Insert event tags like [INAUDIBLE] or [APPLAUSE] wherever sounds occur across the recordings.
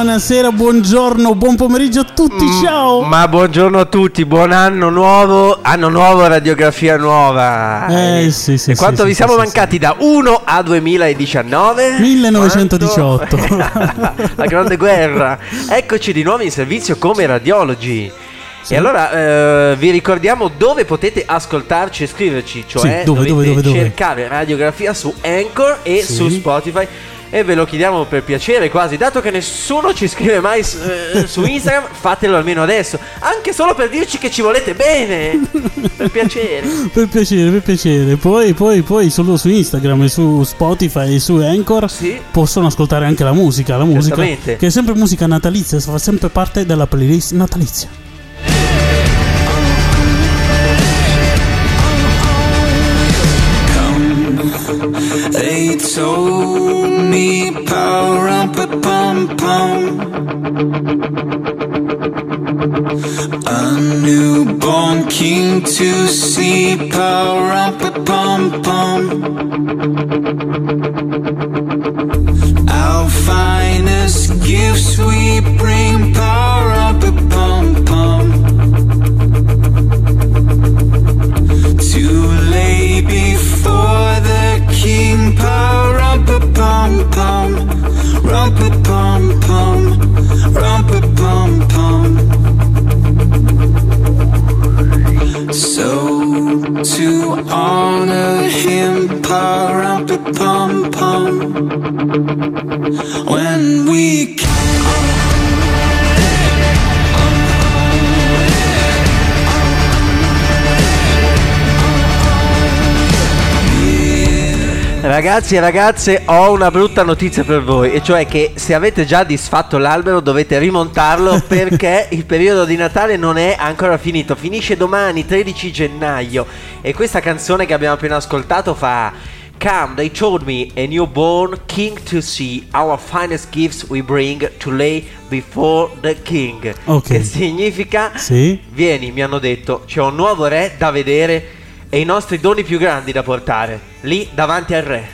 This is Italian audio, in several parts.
buonasera, buongiorno, buon pomeriggio a tutti, Mm, ciao! Ma buongiorno a tutti, buon anno nuovo, anno nuovo, radiografia nuova. Eh, sì, sì, E sì, quanto sì, vi sì, siamo mancati da 1 a 2019? 1918. Quanto? [LAUGHS] La grande guerra. Eccoci di nuovo in servizio come radiologi. Sì. E allora eh, vi ricordiamo dove potete ascoltarci e scriverci, cioè Sì, dove, dove, dove? cercare radiografia su Anchor e Sì. su Spotify. E ve lo chiediamo per piacere quasi, dato che nessuno ci scrive mai s- eh, su [LAUGHS] Instagram, fatelo almeno adesso, anche solo per dirci che ci volete bene, per piacere. [LAUGHS] Per piacere, per piacere. Poi, poi, poi solo su Instagram e su Spotify e su Anchor Sì. possono ascoltare anche la musica. La musica che è sempre musica natalizia, fa sempre parte della playlist natalizia. Told me power up a pum pum. A newborn king to see power up a pum pum. Our finest gifts we bring power up a pum pum. Ragazzi e ragazze, ho una brutta notizia per voi, e cioè che se avete già disfatto l'albero dovete rimontarlo [LAUGHS] perché il periodo di Natale non è ancora finito, finisce domani 13 gennaio e questa canzone che abbiamo appena ascoltato fa Come, they told me, a newborn king to see, our finest gifts we bring to lay before the king. Ok. Che significa Sì. Vieni, mi hanno detto, c'è un nuovo re da vedere e i nostri doni più grandi da portare, lì davanti al re.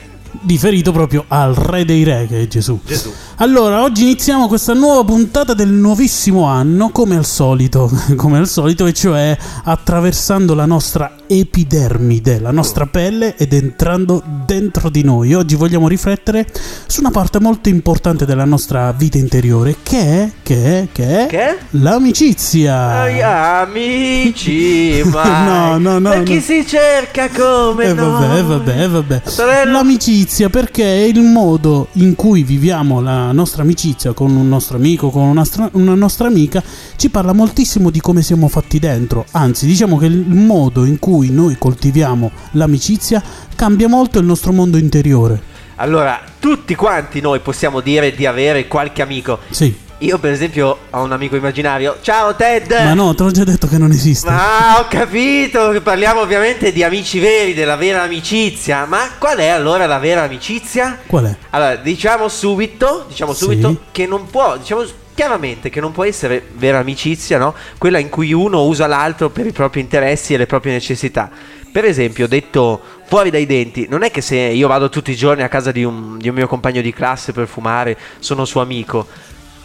Riferito proprio al re dei re che è Gesù. Gesù. Allora, oggi iniziamo questa nuova puntata del nuovissimo anno, come al solito, [LAUGHS] come al solito, e cioè attraversando la nostra epidermide, la nostra pelle ed entrando dentro di noi. Oggi vogliamo riflettere su una parte molto importante della nostra vita interiore, che è, che è, che è Che l'amicizia. Ai amici, ma [LAUGHS] No, no, no, per chi no. si cerca come Eh vabbè, vabbè, vabbè. Sorella. L'amicizia perché è il modo in cui viviamo la nostra amicizia con un nostro amico, con una, stra- una nostra amica, ci parla moltissimo di come siamo fatti dentro. Anzi, diciamo che il modo in cui noi coltiviamo l'amicizia cambia molto il nostro mondo interiore. Allora, tutti quanti noi possiamo dire di avere qualche amico. Sì, Io, per esempio, ho un amico immaginario. Ciao Ted! ma no, te l'ho già detto che non esiste. Ma ho capito parliamo ovviamente di amici veri, della vera amicizia. Ma qual è allora la vera amicizia? Qual è? Allora, diciamo subito, diciamo Sì. subito che non può, diciamo chiaramente che non può essere vera amicizia, no? Quella in cui uno usa l'altro per i propri interessi e le proprie necessità. Per esempio, detto fuori dai denti, non è che se io vado tutti i giorni a casa di un, di un mio compagno di classe per fumare, sono suo amico.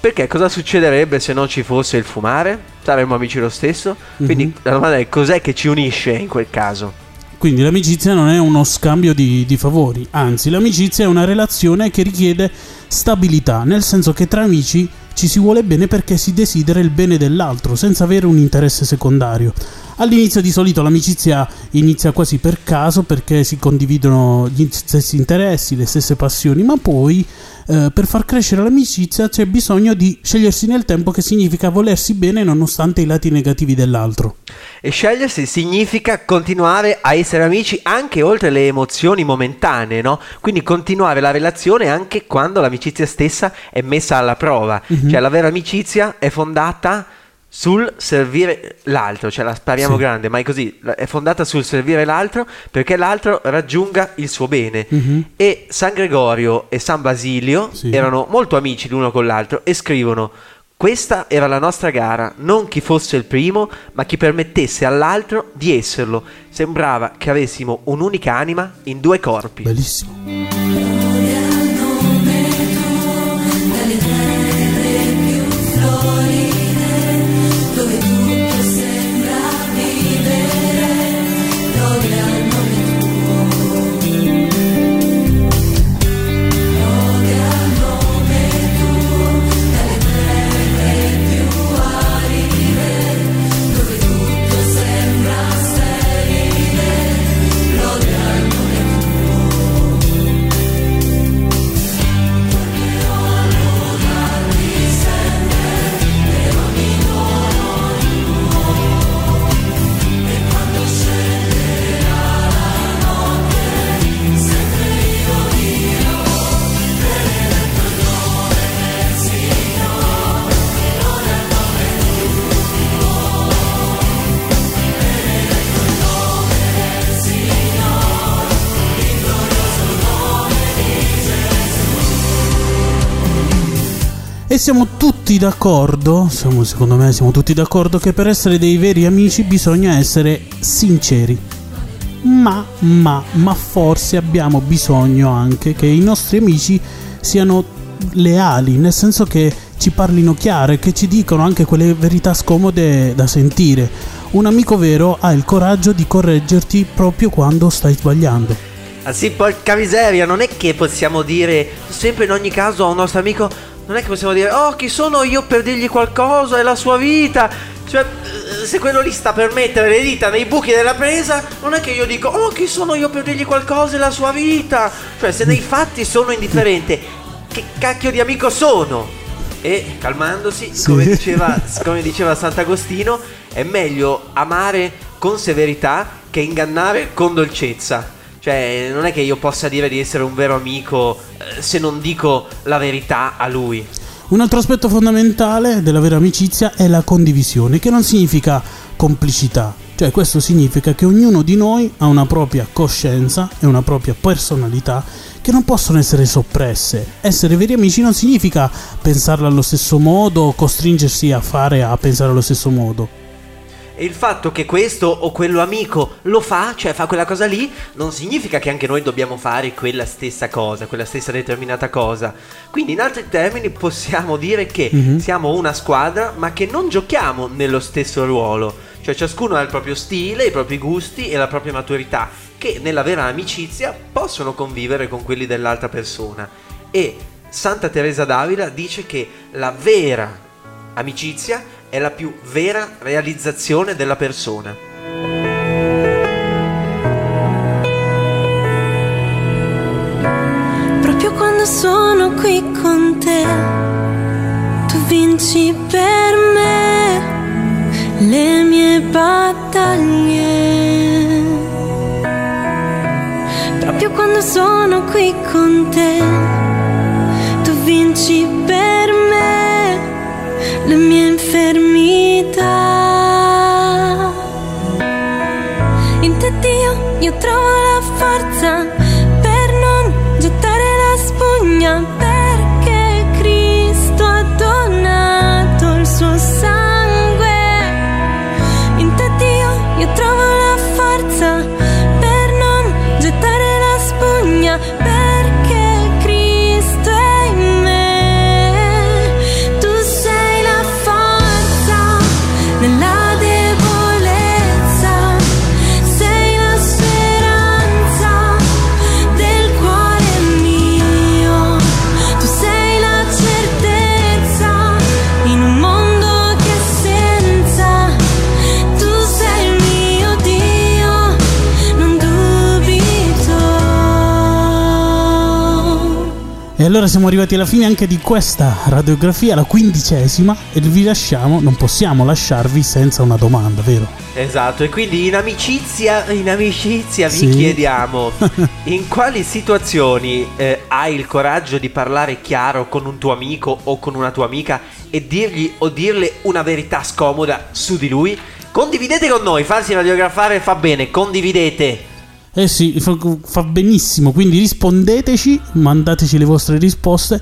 Perché cosa succederebbe se non ci fosse il fumare? Saremmo amici lo stesso? Quindi Mhm. la domanda è cos'è che ci unisce in quel caso? Quindi l'amicizia non è uno scambio di, di favori, anzi l'amicizia è una relazione che richiede stabilità, nel senso che tra amici ci si vuole bene perché si desidera il bene dell'altro, senza avere un interesse secondario. All'inizio di solito l'amicizia inizia quasi per caso perché si condividono gli stessi interessi, le stesse passioni, ma poi eh, per far crescere l'amicizia c'è bisogno di scegliersi nel tempo che significa volersi bene nonostante i lati negativi dell'altro. E scegliersi significa continuare a essere amici anche oltre le emozioni momentanee, no? Quindi continuare la relazione anche quando l'amicizia stessa è messa alla prova. Cioè la vera amicizia è fondata sul servire l'altro, cioè la spariamo Sì. grande, ma è così, è fondata sul servire l'altro perché l'altro raggiunga il suo bene. Mhm. E San Gregorio e San Basilio Sì. erano molto amici l'uno con l'altro e scrivono questa era la nostra gara, non chi fosse il primo, ma chi permettesse all'altro di esserlo. Sembrava che avessimo un'unica anima in due corpi. Bellissimo. Siamo tutti d'accordo, siamo, secondo me siamo tutti d'accordo che per essere dei veri amici bisogna essere sinceri. Ma, ma, ma forse abbiamo bisogno anche che i nostri amici siano leali, nel senso che ci parlino chiaro e che ci dicano anche quelle verità scomode da sentire. Un amico vero ha il coraggio di correggerti proprio quando stai sbagliando. Ah sì, porca miseria, non è che possiamo dire sempre in ogni caso a un nostro amico, non è che possiamo dire, oh chi sono io per dirgli qualcosa, è la sua vita. Cioè, eh, se quello lì sta per mettere le dita nei buchi della presa, non è che io dico, oh chi sono io per dirgli qualcosa, è la sua vita. Cioè, se nei fatti sono indifferente, che cacchio di amico sono? E calmandosi, Sì. come, diceva, come diceva Sant'Agostino, è meglio amare con severità che ingannare con dolcezza. Cioè, non è che io possa dire di essere un vero amico eh, se non dico la verità a lui. Un altro aspetto fondamentale della vera amicizia è la condivisione, che non significa complicità. Cioè questo significa che ognuno di noi ha una propria coscienza e una propria personalità che non possono essere soppresse. Essere veri amici non significa pensarla allo stesso modo o costringersi a fare a pensare allo stesso modo. E il fatto che questo o quello amico lo fa, cioè fa quella cosa lì, non significa che anche noi dobbiamo fare quella stessa cosa, quella stessa determinata cosa. Quindi in altri termini possiamo dire che Mhm. siamo una squadra ma che non giochiamo nello stesso ruolo. Cioè ciascuno ha il proprio stile, i propri gusti e la propria maturità che nella vera amicizia possono convivere con quelli dell'altra persona. E Santa Teresa d'Avila dice che la vera amicizia è la più vera realizzazione della persona. Proprio quando sono qui con te, tu vinci per me le mie battaglie. Proprio quando sono qui con te, tu vinci nella debolezza, E allora siamo arrivati alla fine anche di questa radiografia, la quindicesima, e vi lasciamo, non possiamo lasciarvi senza una domanda, vero? Esatto, e quindi in amicizia, in amicizia vi Sì. chiediamo [LAUGHS] in quali situazioni eh, hai il coraggio di parlare chiaro con un tuo amico o con una tua amica e dirgli o dirle una verità scomoda su di lui? Condividete con noi, farsi radiografare fa bene, condividete. Eh sì, fa, fa benissimo, quindi rispondeteci, mandateci le vostre risposte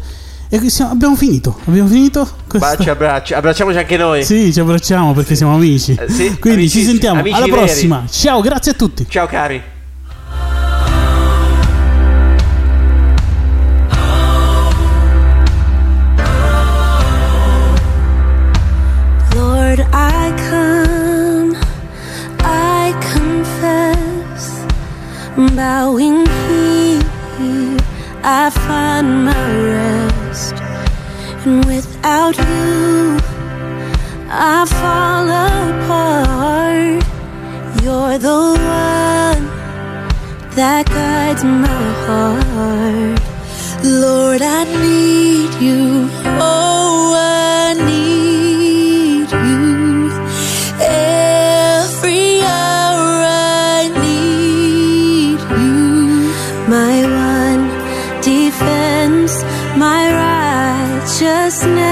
e siamo- abbiamo finito, abbiamo finito? Questa- Baci, abbracci, abbracciamoci anche noi. Sì, ci abbracciamo perché siamo amici. Eh, sì, Quindi amici- ci sentiamo amici alla veri. prossima. Ciao, grazie a tutti. Ciao cari. Lord, bowing here, I find my rest, and without you, I fall apart. You're the one that guides my heart. Lord, I need you. us now.